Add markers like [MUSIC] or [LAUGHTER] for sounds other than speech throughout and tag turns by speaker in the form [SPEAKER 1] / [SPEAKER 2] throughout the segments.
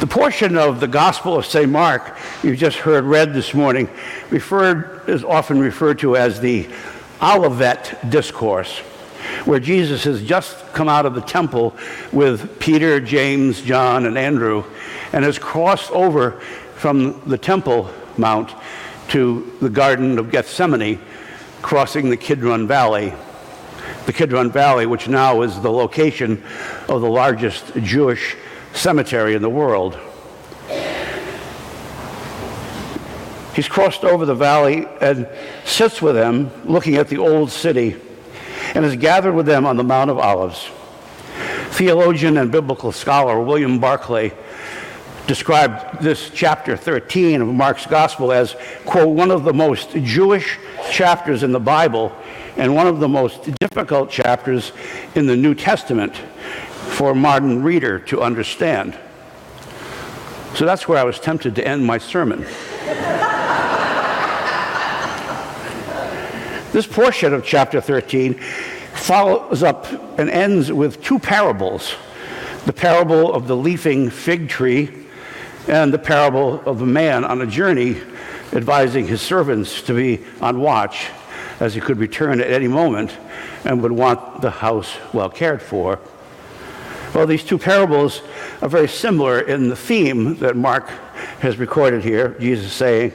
[SPEAKER 1] The portion of the Gospel of St. Mark you just heard read this morning referred, is often referred to as the Olivet Discourse, where Jesus has just come out of the temple with Peter, James, John, and Andrew, and has crossed over from the Temple Mount to the Garden of Gethsemane, crossing the Kidron Valley. The Kidron Valley, which now is the location of the largest Jewish cemetery in the world. He's crossed over the valley and sits with them looking at the old city and is gathered with them on the Mount of Olives. Theologian and biblical scholar William Barclay described this chapter 13 of Mark's gospel as, quote, one of the most Jewish chapters in the Bible and one of the most difficult chapters in the New Testament for a modern reader to understand. So that's where I was tempted to end my sermon. [LAUGHS] this portion of chapter 13 follows up and ends with two parables the parable of the leafing fig tree and the parable of a man on a journey advising his servants to be on watch as he could return at any moment and would want the house well cared for. Well, these two parables are very similar in the theme that Mark has recorded here. Jesus saying,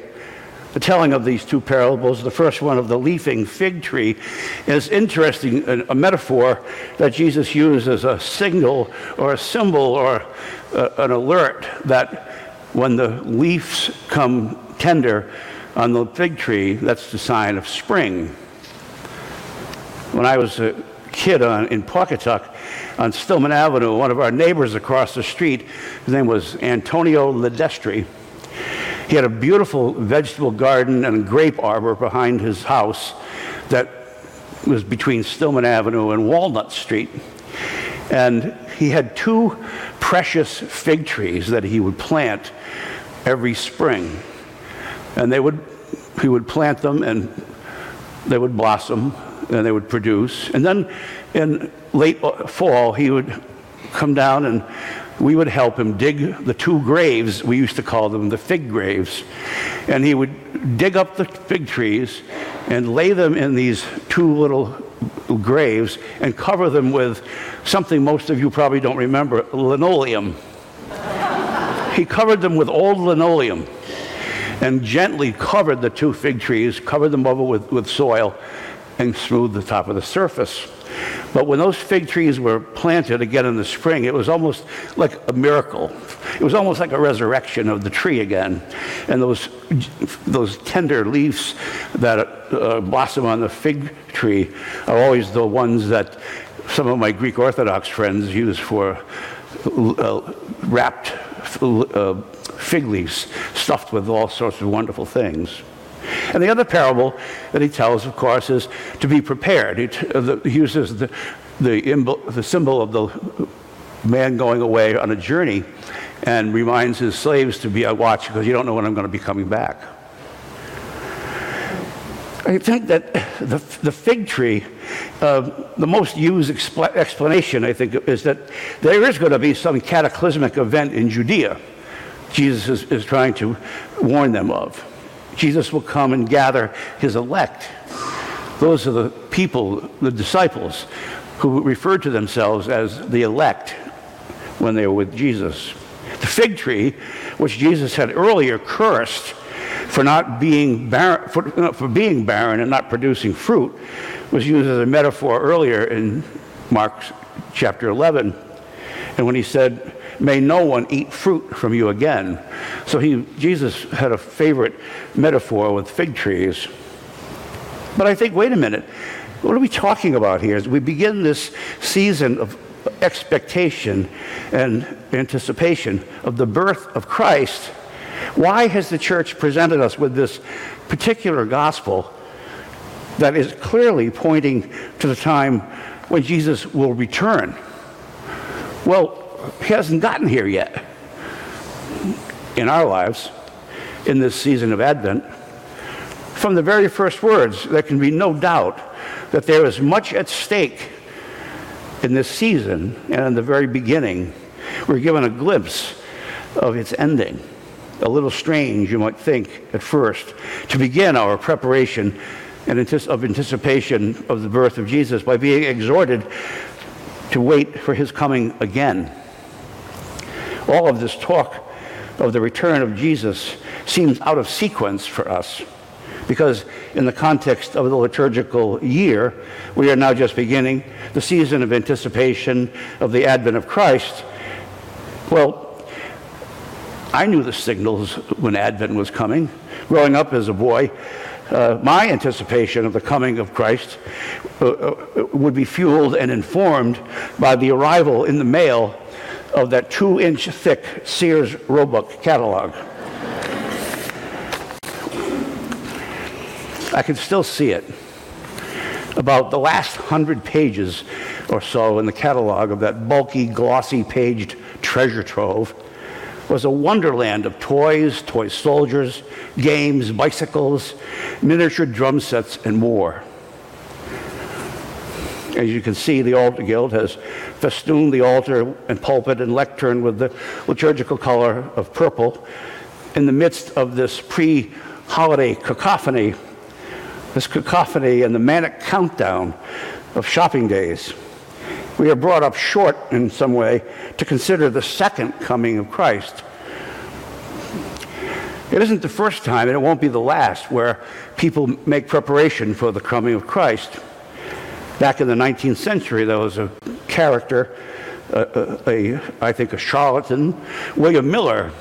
[SPEAKER 1] the telling of these two parables, the first one of the leafing fig tree, is interesting, a metaphor that Jesus used as a signal or a symbol or uh, an alert that when the leaves come tender on the fig tree, that's the sign of spring. When I was a kid on, in Pawcatuck, on Stillman Avenue, one of our neighbors across the street, his name was Antonio Ledestri. He had a beautiful vegetable garden and a grape arbor behind his house that was between Stillman Avenue and Walnut Street. And he had two precious fig trees that he would plant every spring. And they would, he would plant them and they would blossom Uh, they would produce. And then in late uh, fall, he would come down and we would help him dig the two graves. We used to call them the fig graves. And he would dig up the fig trees and lay them in these two little graves and cover them with something most of you probably don't remember linoleum. he covered them with old linoleum and gently covered the two fig trees, covered them over with, with soil, and smooth the top of the surface. But when those fig trees were planted again in the spring, it was almost like a miracle. It was almost like a resurrection of the tree again. And those, those tender leaves that uh, blossom on the fig tree are always the ones that some of my Greek Orthodox friends use for uh, wrapped uh, fig leaves stuffed with all sorts of wonderful things. And the other parable that he tells, of course, is to be prepared. He, t- the, he uses the, the, imbo- the symbol of the man going away on a journey and reminds his slaves to be on watch because you don't know when I'm going to be coming back. I think that the, the fig tree, uh, the most used expl- explanation, I think, is that there is going to be some cataclysmic event in Judea. Jesus is, is trying to warn them of. Jesus will come and gather his elect. Those are the people, the disciples, who referred to themselves as the elect when they were with Jesus. The fig tree, which Jesus had earlier cursed for not being barren, for, uh, for being barren and not producing fruit, was used as a metaphor earlier in Mark chapter 11. And when he said, May no one eat fruit from you again. So he, Jesus had a favorite metaphor with fig trees. But I think, wait a minute, what are we talking about here? As we begin this season of expectation and anticipation of the birth of Christ, why has the church presented us with this particular gospel that is clearly pointing to the time when Jesus will return? Well, he hasn't gotten here yet in our lives in this season of Advent. From the very first words, there can be no doubt that there is much at stake in this season and in the very beginning. We're given a glimpse of its ending. A little strange, you might think, at first, to begin our preparation and of anticipation of the birth of Jesus by being exhorted to wait for his coming again. All of this talk of the return of Jesus seems out of sequence for us because, in the context of the liturgical year, we are now just beginning the season of anticipation of the advent of Christ. Well, I knew the signals when Advent was coming. Growing up as a boy, uh, my anticipation of the coming of Christ uh, uh, would be fueled and informed by the arrival in the mail of that two inch thick Sears Roebuck catalog. I can still see it. About the last hundred pages or so in the catalog of that bulky, glossy paged treasure trove was a wonderland of toys, toy soldiers, games, bicycles, miniature drum sets, and more. As you can see, the altar guild has festooned the altar and pulpit and lectern with the liturgical color of purple in the midst of this pre holiday cacophony, this cacophony and the manic countdown of shopping days. We are brought up short in some way to consider the second coming of Christ. It isn't the first time, and it won't be the last, where people make preparation for the coming of Christ. Back in the 19th century, there was a character, I think a charlatan, William Miller,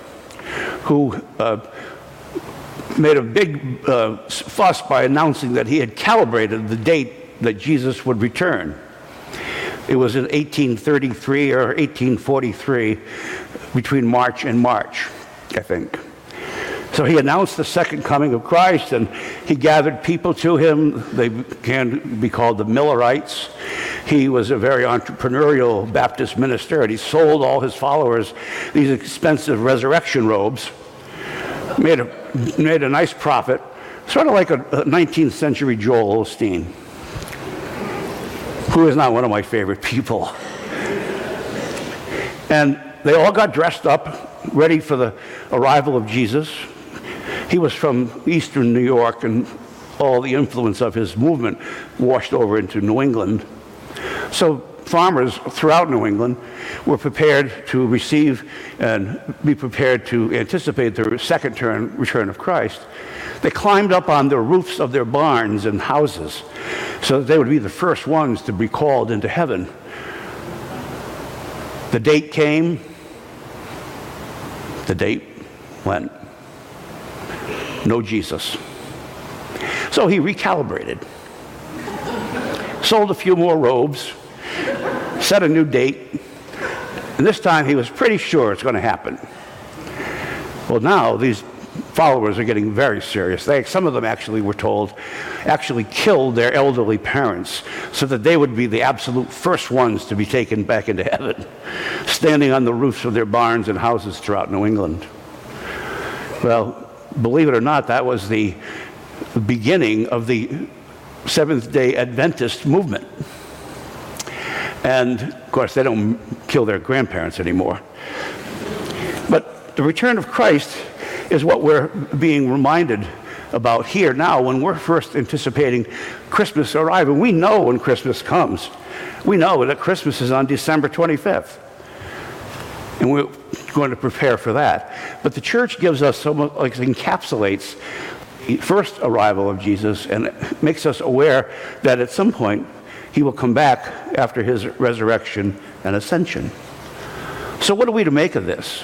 [SPEAKER 1] who uh, made a big uh, fuss by announcing that he had calibrated the date that Jesus would return. It was in 1833 or 1843, between March and March, I think. So he announced the second coming of Christ and he gathered people to him. They can be called the Millerites. He was a very entrepreneurial Baptist minister and he sold all his followers these expensive resurrection robes, made a, made a nice profit, sort of like a, a 19th century Joel Osteen, who is not one of my favorite people. And they all got dressed up, ready for the arrival of Jesus. He was from eastern New York, and all the influence of his movement washed over into New England. So farmers throughout New England were prepared to receive and be prepared to anticipate the second turn, return of Christ. They climbed up on the roofs of their barns and houses so that they would be the first ones to be called into heaven. The date came, the date went no Jesus. So he recalibrated, sold a few more robes, set a new date, and this time he was pretty sure it's going to happen. Well, now these followers are getting very serious. They, some of them actually were told, actually killed their elderly parents so that they would be the absolute first ones to be taken back into heaven, standing on the roofs of their barns and houses throughout New England. Well, believe it or not, that was the beginning of the Seventh day Adventist movement. And of course, they don't kill their grandparents anymore. But the return of Christ is what we're being reminded about here now when we're first anticipating Christmas arriving. We know when Christmas comes. We know that Christmas is on December 25th. And we're going to prepare for that. But the church gives us so much, like encapsulates the first arrival of Jesus and makes us aware that at some point he will come back after his resurrection and ascension. So, what are we to make of this?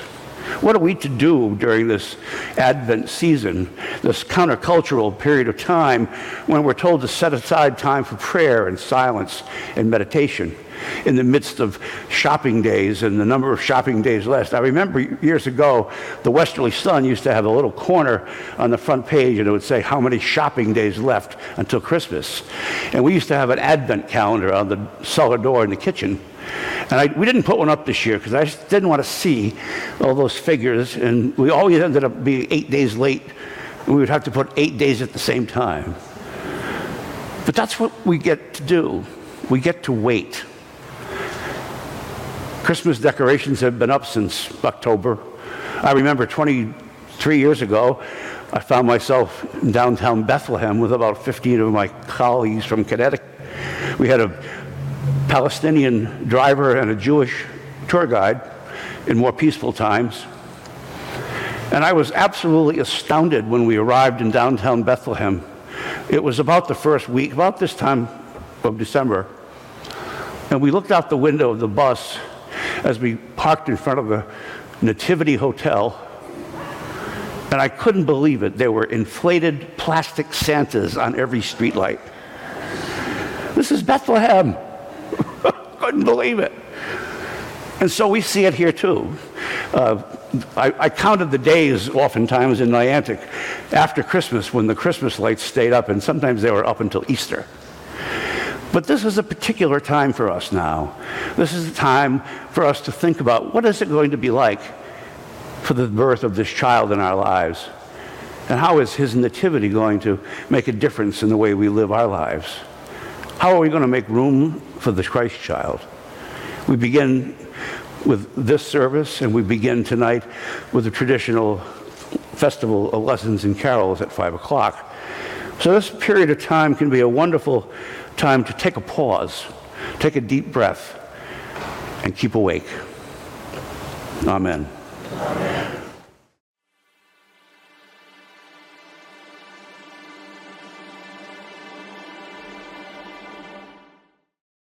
[SPEAKER 1] What are we to do during this Advent season, this countercultural period of time when we're told to set aside time for prayer and silence and meditation? In the midst of shopping days and the number of shopping days left. I remember years ago, the Westerly Sun used to have a little corner on the front page and it would say how many shopping days left until Christmas. And we used to have an advent calendar on the cellar door in the kitchen. And I, we didn't put one up this year because I just didn't want to see all those figures. And we always ended up being eight days late. And we would have to put eight days at the same time. But that's what we get to do. We get to wait. Christmas decorations have been up since October. I remember 23 years ago, I found myself in downtown Bethlehem with about 15 of my colleagues from Connecticut. We had a Palestinian driver and a Jewish tour guide in more peaceful times. And I was absolutely astounded when we arrived in downtown Bethlehem. It was about the first week, about this time of December. And we looked out the window of the bus as we parked in front of the Nativity Hotel. And I couldn't believe it. There were inflated plastic Santas on every streetlight. This is Bethlehem. [LAUGHS] couldn't believe it. And so we see it here too. Uh, I, I, counted the days oftentimes in Niantic after Christmas when the Christmas lights stayed up, and sometimes they were up until Easter. But this is a particular time for us now. This is a time for us to think about what is it going to be like for the birth of this child in our lives? And how is his nativity going to make a difference in the way we live our lives? How are we going to make room for the Christ child? We begin with this service, and we begin tonight with the traditional festival of lessons and carols at 5 o'clock. So, this period of time can be a wonderful time to take a pause, take a deep breath, and keep awake. Amen. Amen.